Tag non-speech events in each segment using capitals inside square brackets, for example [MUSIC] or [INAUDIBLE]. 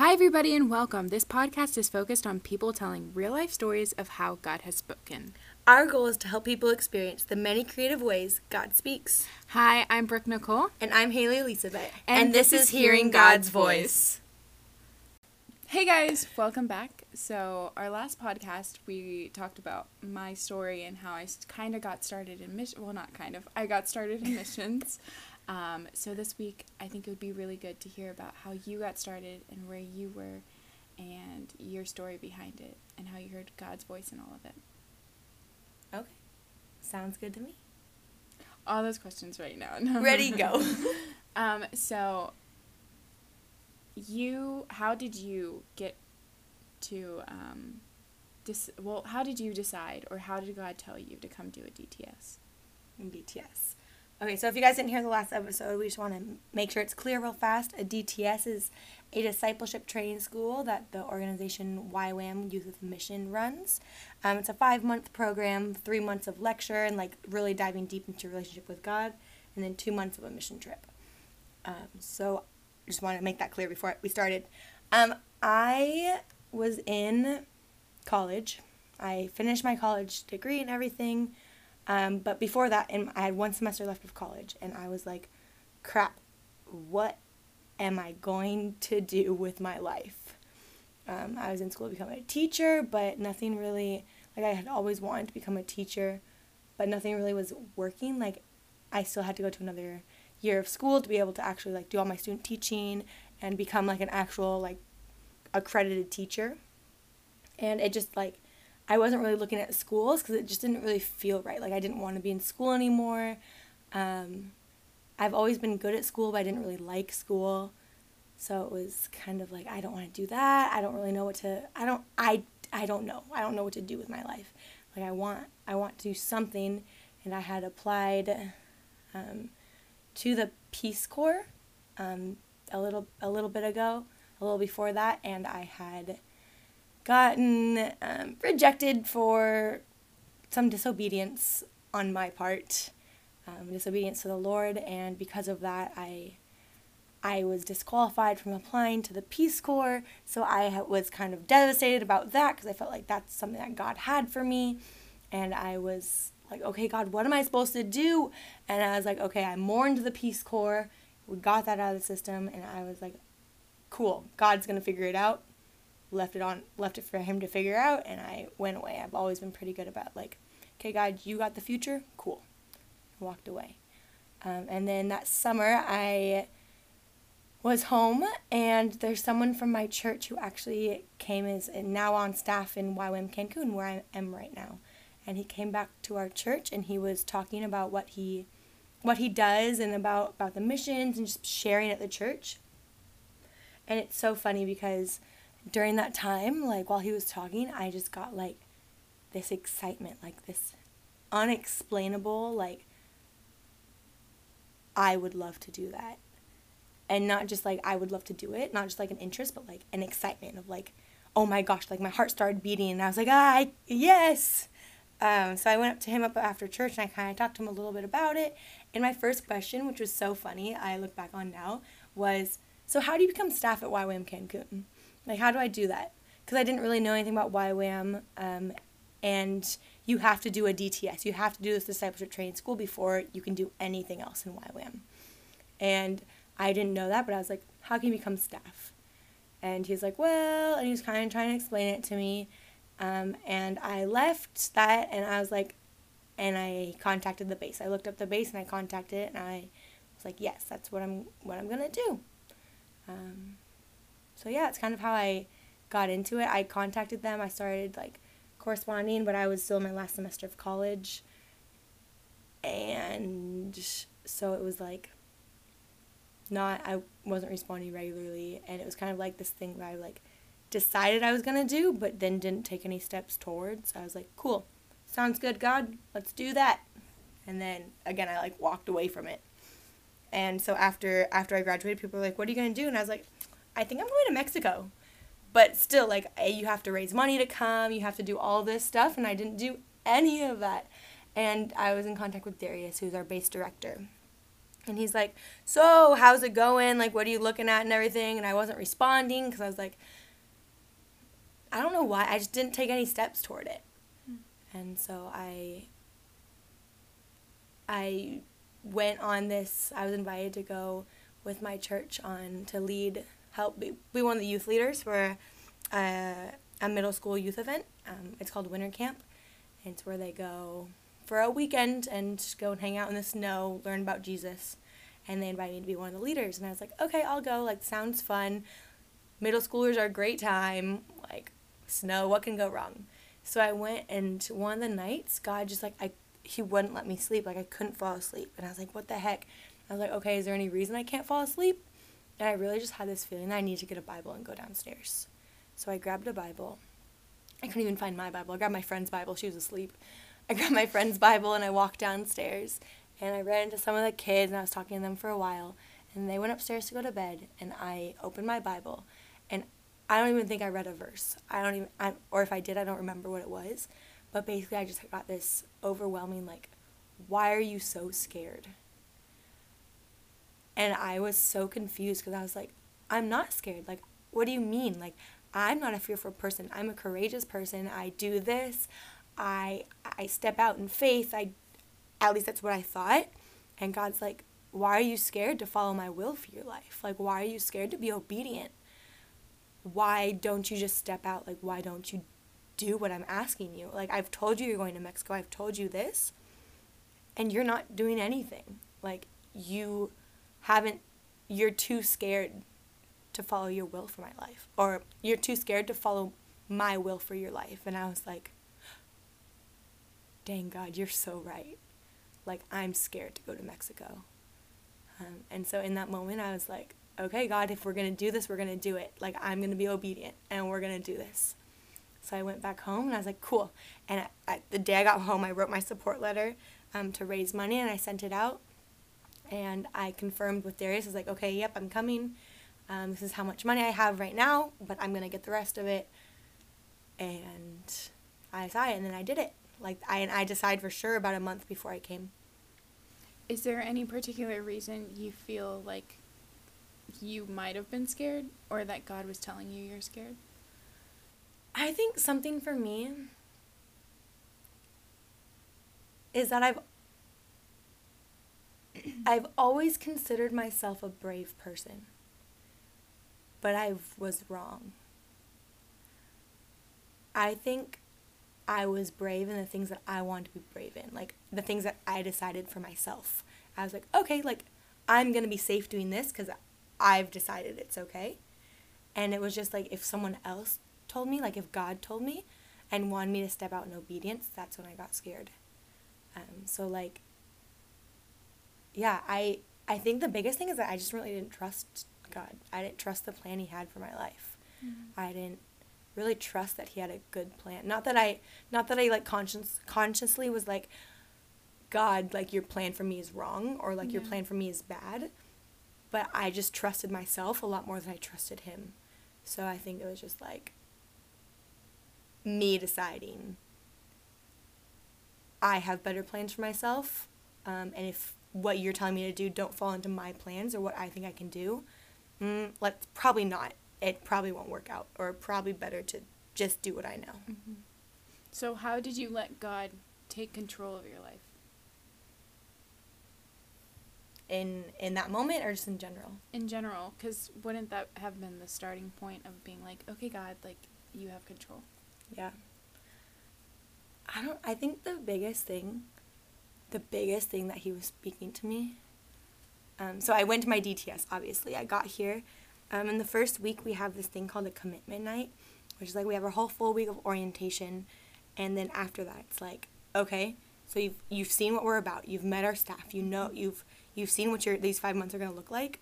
Hi, everybody, and welcome. This podcast is focused on people telling real life stories of how God has spoken. Our goal is to help people experience the many creative ways God speaks. Hi, I'm Brooke Nicole. And I'm Haley Elizabeth. And, this, is Hearing God's Voice. Hey, guys, welcome back. So, our last podcast, we talked about my story and how I kind of got started in mission. Well, not kind of, I got started in missions. Um, so this week, I think it would be really good to hear about how you got started and where you were, and your story behind it, and how you heard God's voice in all of it. Okay. Sounds good to me. All those questions right now. No. Ready, go. [LAUGHS] um, so, you, how did you get to, um, dis- well, how did you decide, or how did God tell you to come do a DTS? In DTS. Okay, so if you guys didn't hear the last episode, we just want to make sure it's clear real fast. A DTS is a discipleship training school that the organization YWAM Youth with Mission runs. Um, it's a five month program, three months of lecture and like really diving deep into your relationship with God, and then two months of a mission trip. Um, so I just want to make that clear before we started. Um, I was in college. I finished my college degree and everything. Um, but before that, and I had one semester left of college, and I was like, crap, what am I going to do with my life? Um, I was in school to become a teacher, but nothing really, like, I had always wanted to become a teacher, but nothing really was working. Like, I still had to go to another year of school to be able to actually, like, do all my student teaching and become, like, an actual, like, accredited teacher. And it just, like, I wasn't really looking at schools because it just didn't really feel right. Like I didn't want to be in school anymore. Um, I've always been good at school, but I didn't really like school. So it was kind of like I don't want to do that. I don't really know what to. I don't. I. I don't know. I don't know what to do with my life. Like I want. I want to do something, and I had applied um, to the Peace Corps um, a little a little bit ago, a little before that, and I had gotten um, rejected for some disobedience on my part, um, disobedience to the Lord, and because of that, I I was disqualified from applying to the Peace Corps. So I was kind of devastated about that because I felt like that's something that God had for me, and I was like, okay, God, what am I supposed to do? And I was like, okay, I mourned the Peace Corps. We got that out of the system, and I was like, cool, God's gonna figure it out left it on left it for him to figure out and I went away. I've always been pretty good about like, okay God, you got the future? Cool. walked away. Um, and then that summer I was home and there's someone from my church who actually came as now on staff in YWAM Cancun where I am right now. And he came back to our church and he was talking about what he what he does and about about the missions and just sharing at the church. And it's so funny because during that time, like while he was talking, I just got like this excitement, like this unexplainable, like, I would love to do that. And not just like I would love to do it, not just like an interest, but like an excitement of like, oh my gosh, like my heart started beating and I was like, ah, I, yes. Um, so I went up to him up after church and I kind of talked to him a little bit about it. And my first question, which was so funny, I look back on now, was, so how do you become staff at YWAM Cancun? Like, how do I do that? Because I didn't really know anything about YWAM, um, and you have to do a DTS. You have to do this discipleship training school before you can do anything else in YWAM. And I didn't know that, but I was like, how can you become staff? And he's like, well, and he was kind of trying to explain it to me. Um, and I left that, and I was like, and I contacted the base. I looked up the base and I contacted it, and I was like, yes, that's what I'm what I'm gonna do. Um, so yeah, it's kind of how I got into it. I contacted them. I started like corresponding, but I was still in my last semester of college. And so it was like not I wasn't responding regularly and it was kind of like this thing that I like decided I was going to do but then didn't take any steps towards. I was like, "Cool. Sounds good, God. Let's do that." And then again, I like walked away from it. And so after after I graduated, people were like, "What are you going to do?" And I was like, I think I'm going to Mexico. But still, like, you have to raise money to come, you have to do all this stuff, and I didn't do any of that. And I was in contact with Darius, who's our base director. And he's like, So, how's it going? Like, what are you looking at and everything? And I wasn't responding because I was like, I don't know why. I just didn't take any steps toward it. Hmm. And so I I went on this I was invited to go with my church on to lead help be one of the youth leaders for a, a middle school youth event. Um, it's called Winter Camp. It's where they go for a weekend and go and hang out in the snow, learn about Jesus. And they invited me to be one of the leaders. And I was like, okay, I'll go. Like, sounds fun. Middle schoolers are a great time. Like, snow, what can go wrong? So I went, and one of the nights, God just like, I, He wouldn't let me sleep. Like, I couldn't fall asleep. And I was like, what the heck? I was like, okay, is there any reason I can't fall asleep? And I really just had this feeling that I need to get a Bible and go downstairs. So I grabbed a Bible. I couldn't even find my Bible. I grabbed my friend's Bible. She was asleep. I grabbed my friend's Bible and I walked downstairs. And I ran into some of the kids and I was talking to them for a while. And they went upstairs to go to bed. And I opened my Bible. And I don't even think I read a verse. I don't even, I, or if I did, I don't remember what it was. But basically, I just got this overwhelming, like, why are you so scared? And I was so confused because I was like, I'm not scared. Like, what do you mean? Like, I'm not a fearful person. I'm a courageous person. I do this. I I step out in faith. I at least that's what I thought. And God's like, "Why are you scared to follow my will for your life? Like, why are you scared to be obedient? Why don't you just step out? Like, why don't you do what I'm asking you? Like, I've told you you're going to Mexico. I've told you this. And you're not doing anything. Like, you haven't you're too scared to follow your will for my life or you're too scared to follow my will for your life. And i was like dang god you're so right. Like i'm scared to go to mexico. Um, and so in that moment i was like okay god if we're going to do this we're going to do it. Like i'm going to be obedient and we're going to do this. So i went back home and i was like cool. And I, I, the day i got home i wrote my support letter um, to raise money and i sent it out and I confirmed with Darius. I was like, okay, yep, I'm coming. Um, this is how much money I have right now, but I'm gonna get the rest of it. And I saw it, and then I did it. Like I and I decided for sure about a month before I came. Is there any particular reason you feel like you might have been scared, or that God was telling you you're scared? I think something for me is that I've I've always considered myself a brave person, but I was wrong. I think I was brave in the things that I wanted to be brave in, like the things that I decided for myself. I was like, okay, like I'm to be safe doing this because I've decided it's okay. And it was just like if someone else told me, like if God told me and wanted me to step out in obedience, that's when I got scared. Um, so, like, yeah, I I think the biggest thing is that I just really didn't trust God. I didn't trust the plan He had for my life. Mm-hmm. I didn't really trust that He had a good plan. Not that I not that I like conscious consciously was like, God, like your plan for me is wrong or like yeah. your plan for me is bad. But I just trusted myself a lot more than I trusted Him. So I think it was just like me deciding I have better plans for myself. Um, and if what you're telling me to do don't fall into my plans or what I think I can do, mm, let's probably not. It probably won't work out, or probably better to just do what I know. Mm-hmm. So, how did you let God take control of your life? In in that moment, or just in general? In general, because wouldn't that have been the starting point of being like, okay, God, like you have control? Yeah. I don't. I think the biggest thing the biggest thing that he was speaking to me. Um, so I went to my DTS, obviously. I got here. Um, in the first week, we have this thing called a commitment night, which is like we have a whole full week of orientation. And then after that, it's like, okay, so you've, you've seen what we're about. You've met our staff. You know, you've, you've seen what your, these five months are going to look like.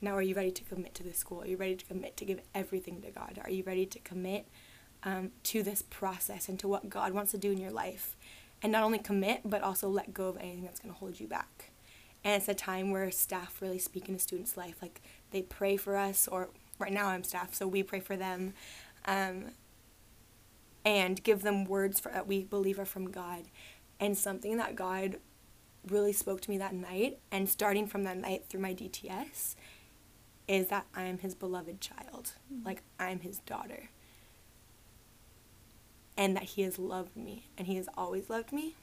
Now, are you ready to commit to this school? Are you ready to commit to give everything to God? Are you ready to commit um, to this process and to what God wants to do in your life? And not only commit but also let go of anything that's going to hold you back and it's a time where staff really speak in a student's life like they pray for us or right now i'm staff so we pray for them um, and give them words for, that we believe are from god and something that god really spoke to me that night and starting from that night through my DTS is that I am his beloved child. Mm-hmm. Like I'm his daughter. And that he has loved me and he has always loved me.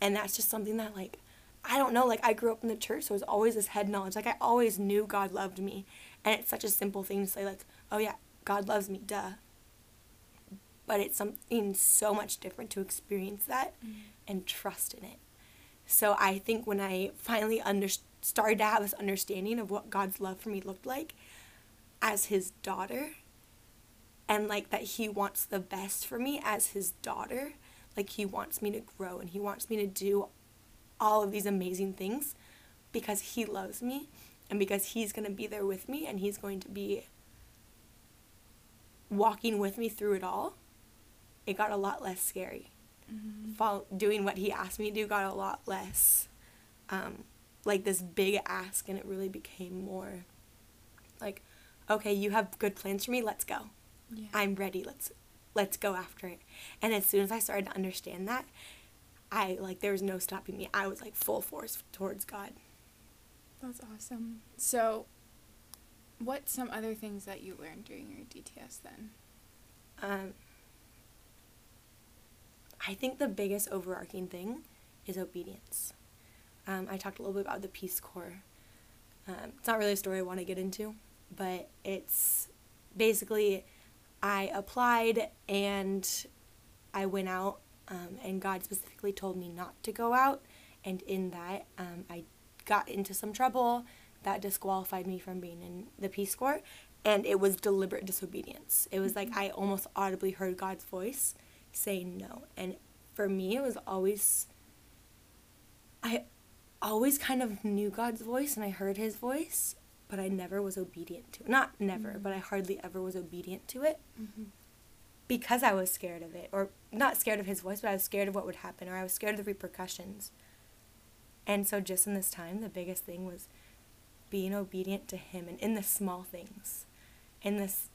And that's just something that like I don't know, like I grew up in the church, so it was always this head knowledge. Like I always knew God loved me. And it's such a simple thing to say like, "Oh yeah, God loves me, duh." But it's something so much different to experience that mm-hmm. and trust in it. So I think when I finally under- started to have this understanding of what God's love for me looked like as his daughter and like that he wants the best for me as his daughter, like he wants me to grow and he wants me to do all of these amazing things because he loves me and because he's going to be there with me and he's going to be walking with me through it all. It got a lot less scary mm-hmm. follow, doing what he asked me to do got a lot less um, like this big ask and it really became more like okay you have good plans for me let's go yeah. i'm ready let's let's go after it and as soon as i started to understand that i like there was no stopping me i was like full force towards god that's awesome so what some other things that you learned during your dts then um I think the biggest overarching thing is obedience. Um, I talked a little bit about the Peace Corps. Um, it's not really a story I want to get into, but it's basically I applied and I went out, um, and God specifically told me not to go out. And in that, um, I got into some trouble that disqualified me from being in the Peace Corps. And it was deliberate disobedience. It was like mm-hmm. I almost audibly heard God's voice say no. And for me, it was always, I always kind of knew God's voice and I heard his voice, but I never was obedient to it. Not never, mm-hmm. but I hardly ever was obedient to it. Mm-hmm. Because I was scared of it, or not scared of his voice, but I was scared of what would happen, or I was scared of the repercussions. And so, just in this time, the biggest thing was being obedient to him and in the small things, in this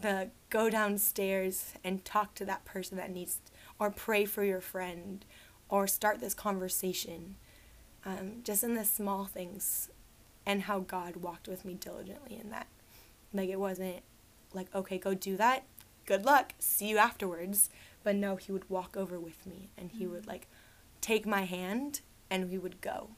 the go downstairs and talk to that person that needs or pray for your friend or start this conversation um, just in the small things and how god walked with me diligently in that. Like it wasn't like okay go do that good luck see you afterwards. But no he would walk over with me and he mm-hmm. would like take my hand and we would go.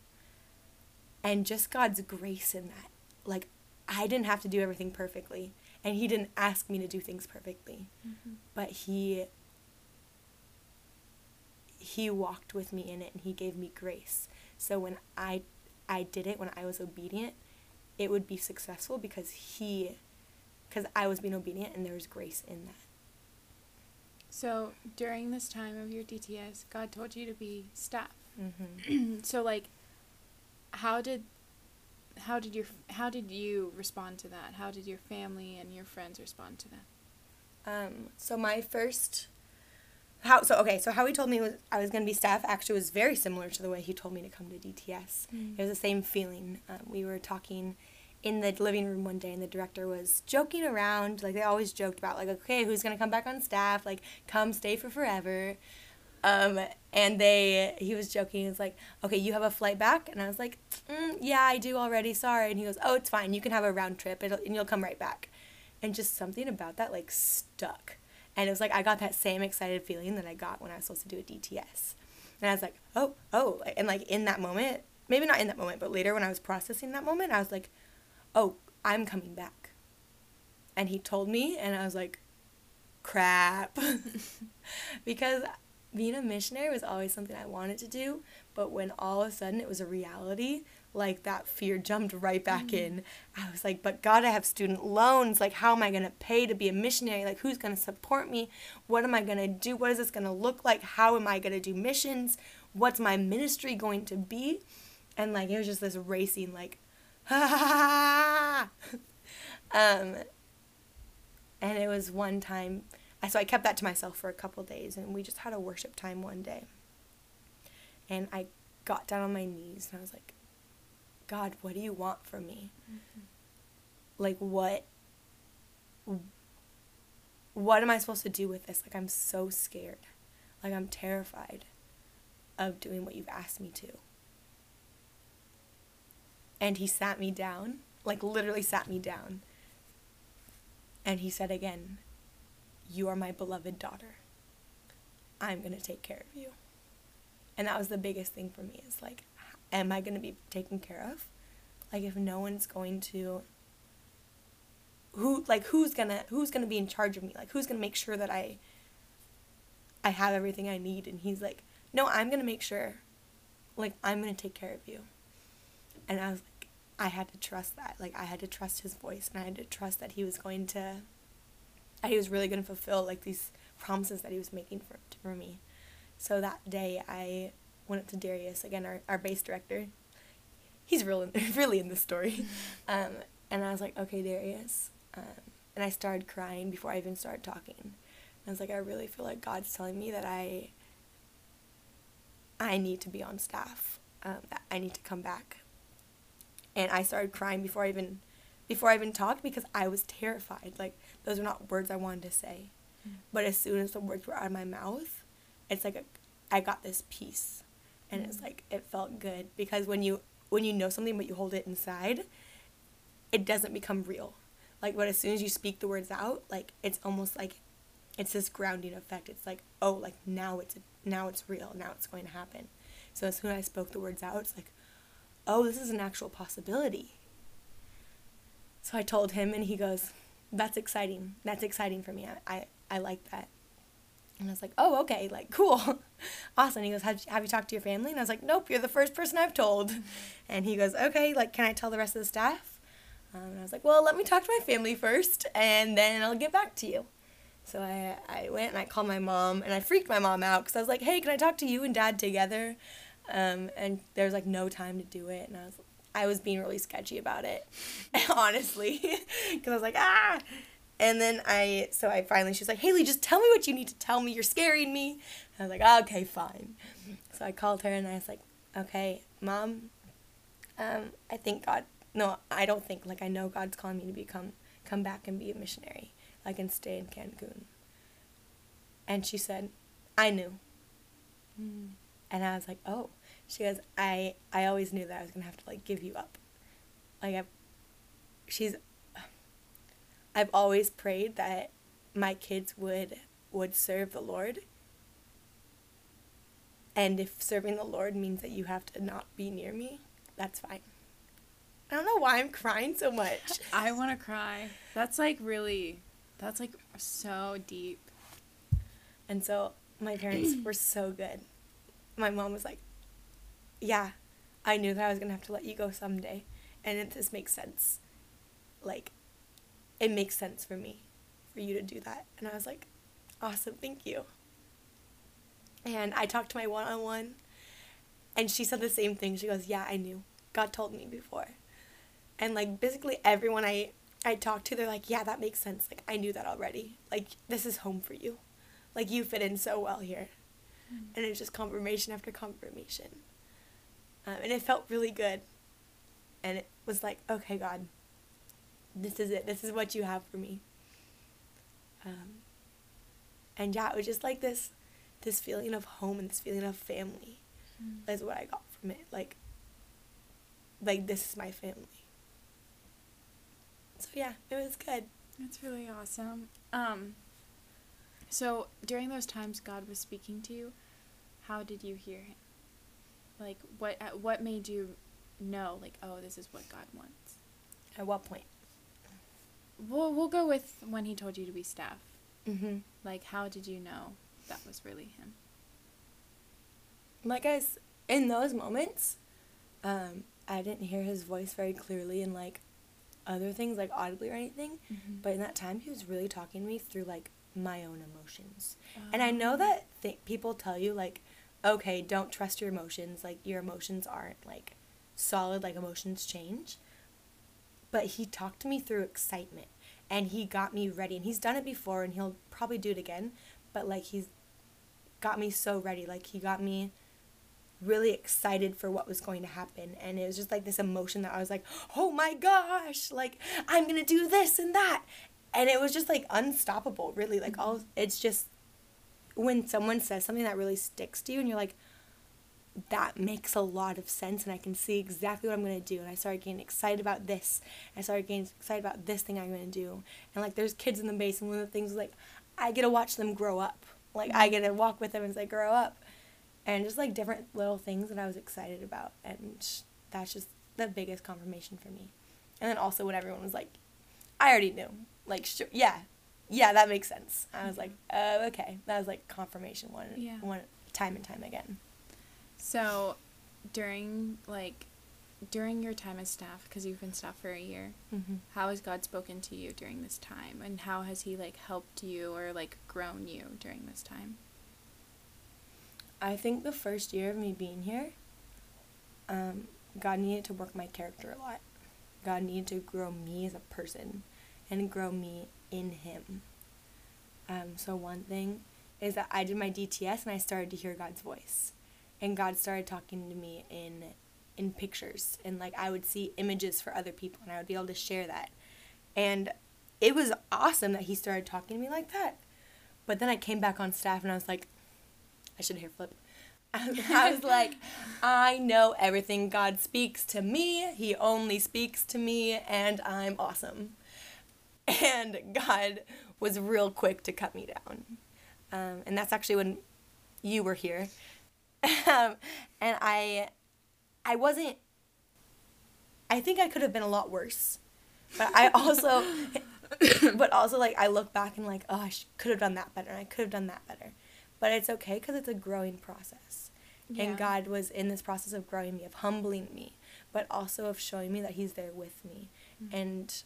And just god's grace in that. Like i didn't have to do everything perfectly and he didn't ask me to do things perfectly. Mm-hmm. but he he walked with me in it and he gave me grace. So when i i did it when i was obedient it would be successful because he because i was being obedient and there was grace in that so during this time of your dts god told you to be staff mm-hmm. [CLEARS THROAT] so like how did how did your how did you respond to that? How did your family and your friends respond to that? Um, so my first how so okay so how he told me was I was gonna be staff actually was very similar to the way he told me to come to DTS. Mm. It was the same feeling. Um, we were talking in the living room one day and the director was joking around like they always joked about like okay who's gonna come back on staff like come stay for forever um, and they, he was joking. He was like, "Okay, you have a flight back," and I was like, mm, "Yeah, I do already. Sorry." And he goes, "Oh, it's fine. You can have a round trip, It'll, and you'll come right back." And just something about that like stuck, and it was like I got that same excited feeling that I got when I was supposed to do a DTS, and I was like, "Oh, oh," and like in that moment, maybe not in that moment, but later when I was processing that moment, I was like, "Oh, I'm coming back," and he told me, and I was like, "Crap," [LAUGHS] because being a missionary was always something I wanted to do, but when all of a sudden it was a reality, like that fear jumped right back mm. in. I was like, but God, I have student loans. Like, how am I going to pay to be a missionary? Like, who's going to support me? What am I going to do? What is this going to look like? How am I going to do missions? What's my ministry going to be? And like, it was just this racing, like, ha [LAUGHS] um, and it was one time so I kept that to myself for a couple days, and we just had a worship time one day. And I got down on my knees and I was like, God, what do you want from me? Mm-hmm. Like, what? What am I supposed to do with this? Like, I'm so scared. Like, I'm terrified of doing what you've asked me to. And he sat me down, like literally sat me down. And he said again, You are my beloved daughter. I'm going to take care of you. And that was the biggest thing for me is like, am I going to be taken care of? Like, if no one's going to who like who's gonna who's gonna be in charge of me? Like who's gonna make sure that i i have everything i need? And he's like no i'm gonna make sure like i'm gonna take care of you. And i was like i had to trust that. Like i had to trust his voice and i had to trust that he was going to that he was really going to fulfill like these promises that he was making for, for me. So that day i went up to darius again our, our base director he's real [LAUGHS] really in the story [LAUGHS] um, and i was like okay darius um, and I started crying before I even started talking. And I was like, I really feel like God's telling me that I I need to be on staff. Um, that I need to come back. And I started crying before I even before I even talked because I was terrified. Like those are not words I wanted to say. Mm. But as soon as the words were out of my mouth, it's like a, I got this peace. And it's like it felt good because when you when you know something but you hold it inside, it doesn't become real. Like but as soon as you speak the words out like it's almost like it's this grounding effect. It's like oh like now it's now it's real. Now it's going to happen. So as soon as i spoke the words out it's like oh this is an actual possibility. So i told him and he goes that's exciting. That's exciting for me. I i, I like that and I was like, oh, okay, like, cool. [LAUGHS] awesome. And he goes, have, have you talked to your family? And I was like, nope, you're the first person I've told. [LAUGHS] And he goes, okay, like, can I tell the rest of the staff? Um, and I was like, well, let me talk to my family first, and then I'll get back to you. So I, I went and I called my mom, and I freaked my mom out because I was like, hey, can I talk to you and dad together? Um, and there was like no time to do it, and I was I was being really sketchy about it, [LAUGHS] honestly, because I was like, ah. And then I, so I finally, she's like, Haley, just tell me what you need to tell me. You're scaring me. I was like, okay, fine. So I called her and I was like, okay, mom, um, I think God no, I don't think like I know God's calling me to become come back and be a missionary, like and stay in Cancun. And she said, I knew. Mm. And I was like, oh. She goes, I I always knew that I was gonna have to like give you up. Like I, she's. I've always prayed that my kids would would serve the Lord. And if serving the Lord means that you have to not be near me, that's fine. I don't know why I'm crying so much. [LAUGHS] I want to cry. That's like really, that's like so deep. And so my parents [CLEARS THROAT] were so good. My mom was like, yeah, I knew that I was going to have to let you go someday. And it, this makes sense. Like, it makes sense for me for you to do that. And I was like, awesome, thank you. And I talked to my one on one, and she said the same thing. She goes, yeah, I knew. God told me before and like basically everyone I I talked to, they're like, yeah, that makes sense. Like I knew that already. Like this is home for you. Like you fit in so well here, mm. and it's just confirmation after confirmation, um, and it felt really good. And it was like, okay, God, this is it. This is what you have for me. Um, and yeah, it was just like this, this feeling of home and this feeling of family, mm. is what I got from it. Like, like this is my family so yeah, it was good. That's really awesome. Um, so during those times God was speaking to you, how did you hear Him? Like what? What made you know? Like, oh, this is what God wants. At what point? We'll we'll go with when He told you to be staff. Mm-hmm. Like, how did you know that was really Him? Like guys, in those moments, um, I didn't hear His voice very clearly, and like other things like audibly or anything mm-hmm. but in that time he was really talking to me through like my own emotions and i know oh. that th- people tell you like okay don't trust your emotions like your emotions aren't like solid like emotions change but he talked to me through excitement and he got me ready and he's done it before and he'll probably do it again but like he's got me so ready like he got me really excited for what was going to happen and it was just like this emotion that I was like, "Oh my gosh, like I'm going to do this and that." And it was just like unstoppable, really. Like all it's just when someone says something that really sticks to you and you're like, that makes a lot of sense and I can see exactly what I'm going to do. And I started getting excited about this. I started getting excited about this thing I'm going to do. And like there's kids in the base and one of the things was like I get to watch them grow up. Like I get to walk with them as they grow up. And just like different little things that I was excited about. And that's just the biggest confirmation for me. And then also when everyone was like, I already knew. Like, sure, yeah, yeah, that makes sense. I was like, mm-hmm. oh, okay. That was like confirmation one, Yeah. one time and time again. So, during like during your time as staff, because you've been staff for a year, Mm-hmm. how has God spoken to you during this time, and how has He like helped you or like grown you during this time? I think the first year of me being here, um, God needed to work my character a lot. God needed to grow me as a person and grow me in Him. Um, so, one thing is that I did my DTS and I started to hear God's voice. And God started talking to me in in pictures and like I would see images for other people and I would be able to share that. And it was awesome that he started talking to me like that. But then I came back on staff and I was like, I should hair flip. [LAUGHS] I was like, I know everything God speaks to me. He only speaks to me, and I'm awesome. And God was real quick to cut me down. Um, and that's actually when you were here. Um, and I, I wasn't. I think I could have been a lot worse, but I also, [LAUGHS] but also like I look back and like, oh, I sh- could have done that better. and I could have done that better, but it's okay because it's a growing process. Yeah. And God was in this process of growing me, of humbling me, but also of showing me that He's there with me. Mm-hmm. And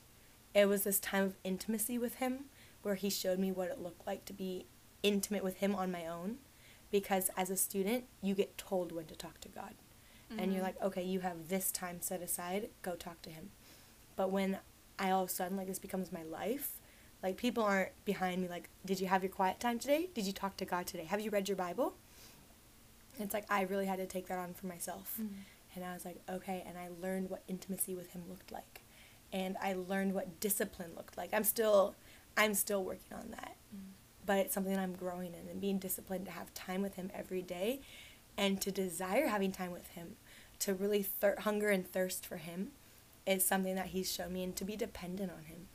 it was this time of intimacy with Him where He showed me what it looked like to be intimate with Him on my own. Because as a student, you get told when to talk to God. And you're Mhm. like, okay, you have this time set aside, go talk to Him. But when I all of a sudden, like, this becomes my life, like, people aren't behind me, like, did you have your quiet time today? Did you talk to God today? Have you read your Bible? It's like I really had to take that on for myself. Mhm. And I was like, okay, and I learned what intimacy with him looked like. And I learned what discipline looked like. I'm still I'm still working on that. Mm. But it's something that I'm growing in and being disciplined to have time with him every day and to desire having time with him, to really thir- hunger and thirst for him is something that he's shown me and to be dependent on him.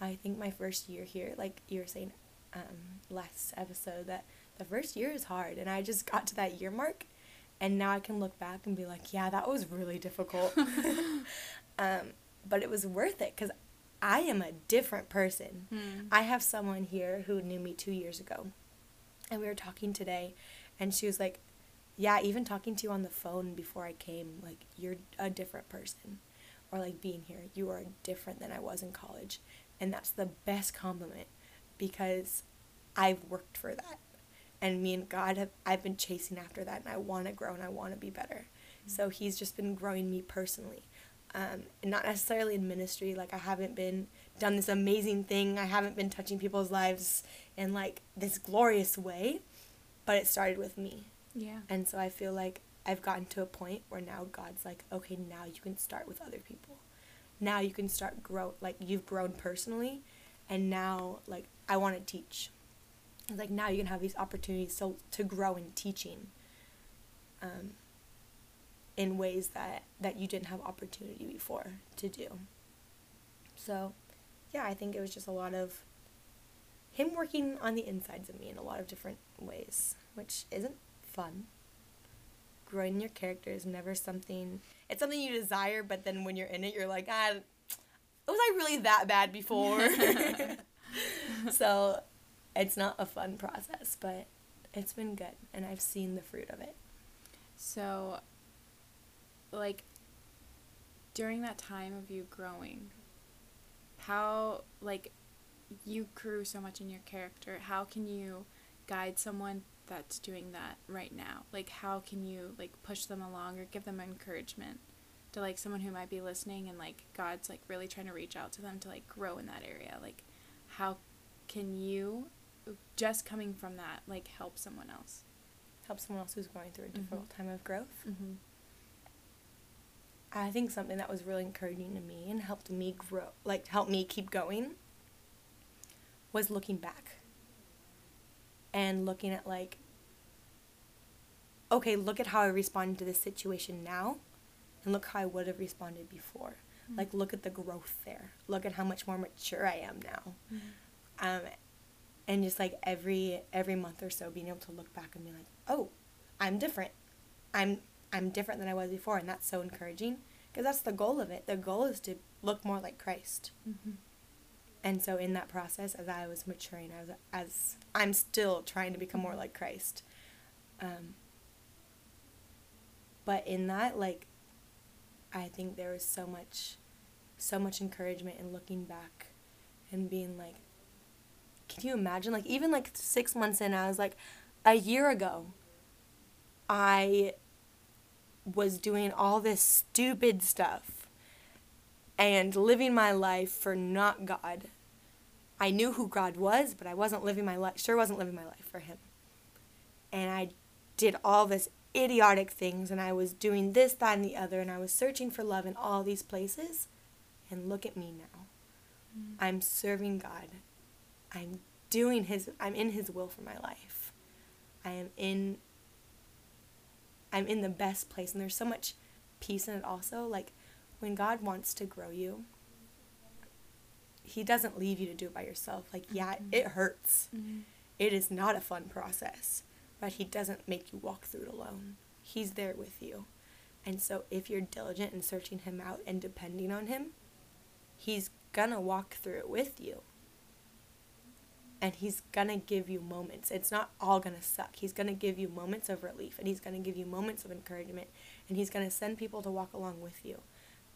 I think my first year here, like you were saying um, last episode, that the first year is hard. And I just got to that year mark. And now I can look back and be like, yeah, that was really difficult. [LAUGHS] [LAUGHS] um, but it was worth it because I am a different person. Mm. I have someone here who knew me two years ago. And we were talking today. And she was like, yeah, even talking to you on the phone before I came, like, you're a different person. Or like being here, you are different than I was in college. And that's the best compliment because I've worked for that. And me and God have I've been chasing after that and I want to grow and I want to be better. So he's just been growing me personally. Um, and not necessarily in ministry, like I haven't been done this amazing thing. I haven't been touching people's lives in like this glorious way, but it started with me. Yeah. And so I feel like I've gotten to a point where now God's like, okay, now you can start with other people. Now you can start grow like you've grown personally, and now like I want to teach. It's like now you can have these opportunities so to grow in teaching. Um, in ways that that you didn't have opportunity before to do. So, yeah, I think it was just a lot of him working on the insides of me in a lot of different ways, which isn't fun. Growing your character is never something. It's something you desire, but then when you're in it, you're like, ah, was I really that bad before? [LAUGHS] [LAUGHS] so, it's not a fun process, but it's been good, and I've seen the fruit of it. So, like, during that time of you growing, how, like, you grew so much in your character, how can you guide someone that's doing that right now? Like, how can you, like, push them along or give them encouragement to, like, someone who might be listening and, like, God's, like, really trying to reach out to them to, like, grow in that area? Like, how can you, just coming from that, like, help someone else? Help someone else who's going through a difficult time of growth. Mm-hmm. I think something that was really encouraging to me and helped me grow, like helped me keep going, was looking back and looking at like okay, look at how I responded to this situation now, and look how I would have responded before. Mm-hmm. Like, look at the growth there. Look at how much more mature I am now. Mm-hmm. Um, and just like every every month or so, being able to look back and be like, oh, I'm different. I'm I'm different than I was before, and that's so encouraging because that's the goal of it. The goal is to look more like Christ. Mm-hmm. And so in that process, as I was maturing, as as I'm still trying to become more like Christ. Um, but in that, like, I think there was so much, so much encouragement in looking back, and being like, can you imagine? Like even like six months in, I was like, a year ago, I was doing all this stupid stuff and living my life for not God. I knew who God was, but I wasn't living my life, sure wasn't living my life for Him. And I did all this idiotic things, and I was doing this, that, and the other, and I was searching for love in all these places. And look at me now. Mm. I'm serving God. I'm doing His, I'm in His will for my life. I am in I'm in the best place and there's so much peace in it also like when God wants to grow you he doesn't leave you to do it by yourself. Like yeah mm-hmm. it hurts. Mm-hmm. it is not a fun process but he doesn't make you walk through it alone. He's there with you. And so if you're diligent in searching him out and depending on him he's gonna walk through it with you and he's gonna give you moments. It's not all gonna suck. He's gonna give you moments of relief and he's gonna give you moments of encouragement and he's gonna send people to walk along with you.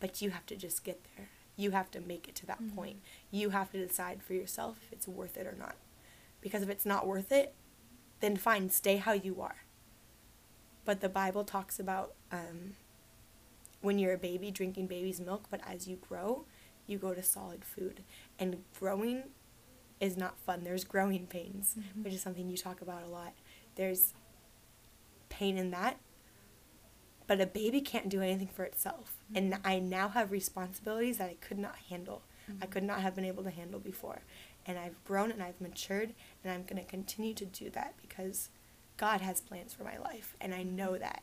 But you have to just get there. You have to make it to that mm-hmm. point. You have to decide for yourself if it's worth it or not. Because if it's not worth it, then fine, stay how you are. But the Bible talks about um, when you're a baby drinking baby's milk, but as you grow, you go to solid food. And growing is not fun. There's growing pains, mm-hmm. which is something you talk about a lot. There's pain in that. But a baby can't do anything for itself. Mm-hmm. And I now have responsibilities that I could not handle. Mm-hmm. I could not have been able to handle before. And I've grown and I've matured and I'm going to continue to do that because God has plans for my life and I know that.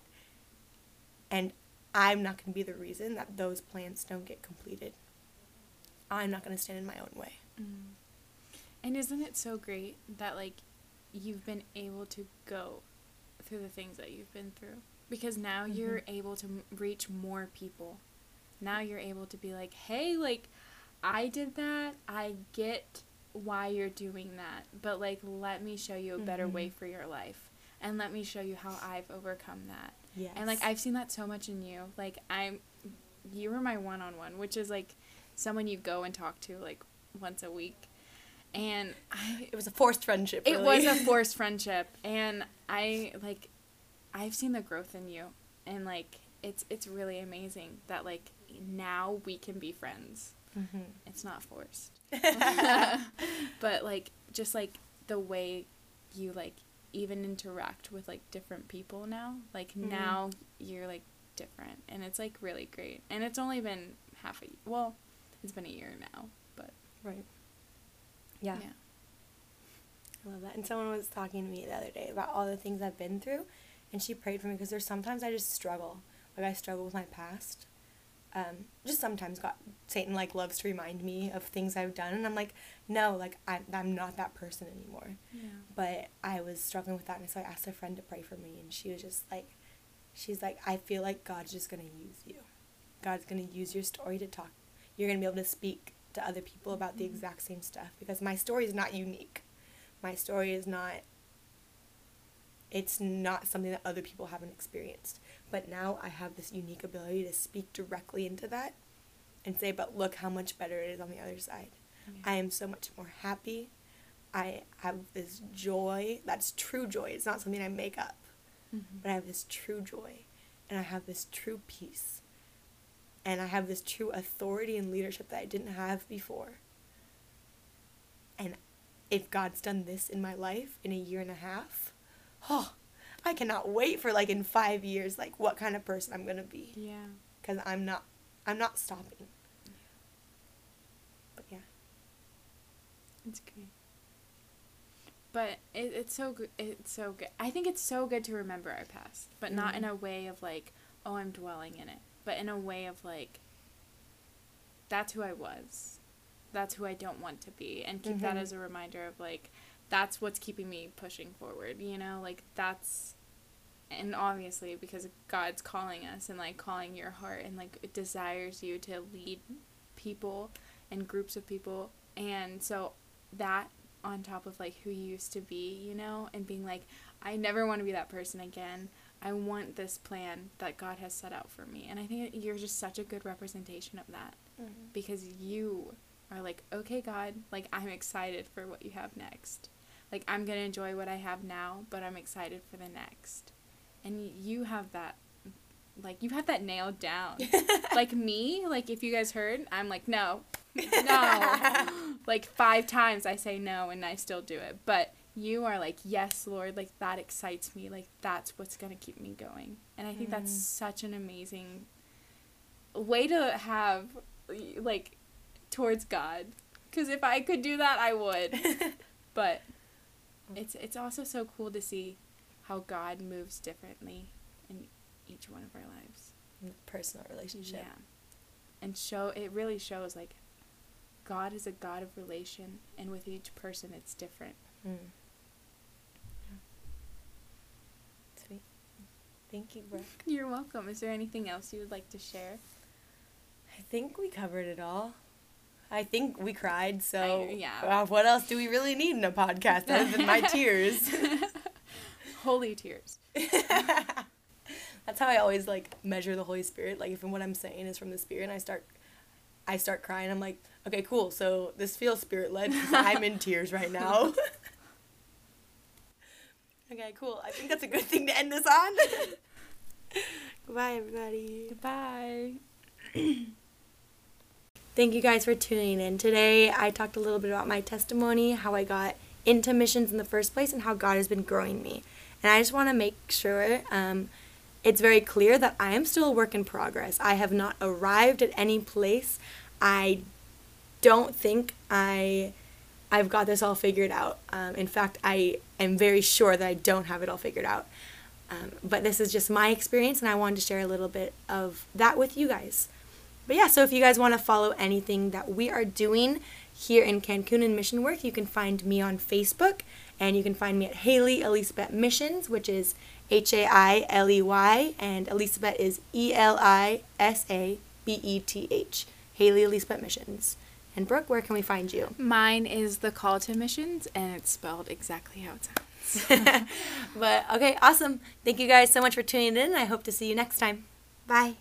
And I'm not going to be the reason that those plans don't get completed. I'm not going to stand in my own way. Mm. And isn't it so great that like you've been able to go through the things that you've been through because now mm-hmm. you're able to reach more people. Now you're able to be like, "Hey, like I did that. I get why you're doing that, but like let me show you a better mm-hmm. way for your life and let me show you how I've overcome that." Yes. And like I've seen that so much in you. Like I'm you were my one-on-one, which is like someone you go and talk to like once a week and I it was a forced friendship. Really. It was a [LAUGHS] forced friendship, and I like I've seen the growth in you, and like it's it's really amazing that like now we can be friends. Mm-hmm. It's not forced, [LAUGHS] [LAUGHS] but like just like the way you like even interact with like different people now. Like mm-hmm. now you're like different, and it's like really great. And it's only been half a well, it's been a year now, but right. Yeah. yeah. I love that. And someone was talking to me the other day about all the things I've been through, and she prayed for me because there's sometimes I just struggle. Like I struggle with my past. Um, just sometimes God, Satan like loves to remind me of things I've done, and I'm like, no, like I'm I'm not that person anymore. Yeah. But I was struggling with that, and so I asked a friend to pray for me, and she was just like, she's like, I feel like God's just gonna use you. God's gonna use your story to talk. You're gonna be able to speak to other people about the exact same stuff because my story is not unique. My story is not it's not something that other people haven't experienced. But now I have this unique ability to speak directly into that and say, but look how much better it is on the other side. Yeah. I am so much more happy. I have this joy that's true joy. It's not something I make up. Mm-hmm. But I have this true joy and I have this true peace and I have this true authority and leadership that I didn't have before. And if God's done this in my life in a year and a half, oh, I cannot wait for like in 5 years like what kind of person I'm going to be. Yeah. Cuz I'm not I'm not stopping. But yeah. It's great. but it, it's so good. It's so good. I think it's so good to remember our past, but not in Mhm. a way of like, oh, I'm dwelling in it, but in a way of like, that's who I was, that's who I don't want to be, and keep that Mhm. as a reminder of like, that's what's keeping me pushing forward. You know, like that's, and obviously because God's calling us and like calling your heart and like it desires you to lead people and groups of people, and so that on top of like who you used to be, you know, and being like, I never want to be that person again. I want this plan that God has set out for me. And I think you're just such a good representation of that mm-hmm. because you are like, okay, God, like I'm excited for what you have next. Like I'm going to enjoy what I have now, but I'm excited for the next. And you have that like you have that nailed down. [LAUGHS] like me, like if you guys heard, I'm like, no. [LAUGHS] No. like five times I say no and I still do it. But you are like, yes, Lord, like that excites me. Like that's what's going to keep me going. And I think that's Mm. such an amazing way to have like towards God. Cuz if I could do that, I would. [LAUGHS] But it's it's also so cool to see how God moves differently in each one of our lives. Personal relationship. Yeah. And show it really shows like God is a God of relation and with each person it's different. Mm. Yeah. Sweet. Thank you, Brooke. [LAUGHS] You're welcome. Is there anything else you would like to share? I think we covered it all. I think we cried, so I- yeah. uh, what else do we really need in a podcast other than my [LAUGHS] tears? [LAUGHS] Holy tears. That's how I always like measure the Holy Spirit. Like if what I'm saying is from the Spirit, and I start, I start crying. I'm like, okay, cool. So this feels Spirit led I'm in tears right now. Okay, cool. I think that's a good thing to end this on. [LAUGHS] Goodbye, everybody. Goodbye. [CLEARS THROAT] Thank you guys for tuning in. Today, I talked a little bit about my testimony, how I got into missions in the first place, and how God has been growing me. And I just want to make sure um, it's very clear that I am still a work in progress. I have not arrived at any place. I don't think I I've got this all figured out. Um, in fact, I am very sure that I don't have it all figured out. Um, but this is just my experience, and I wanted to share a little bit of that with you guys. But yeah, so if you guys want to follow anything that we are doing here in Cancun and mission work, you can find me on Facebook and you can find me at Hailey Elisabeth Missions, which is H A I L E Y, and Elisabeth is E L I S A B E T H. Hailey Elisabeth Missions. And Brooke, where can we find you? Mine is the call to missions and it's spelled exactly how it sounds. [LAUGHS] [LAUGHS] but okay, awesome. Thank you guys so much for tuning in. I hope to see you next time. Bye.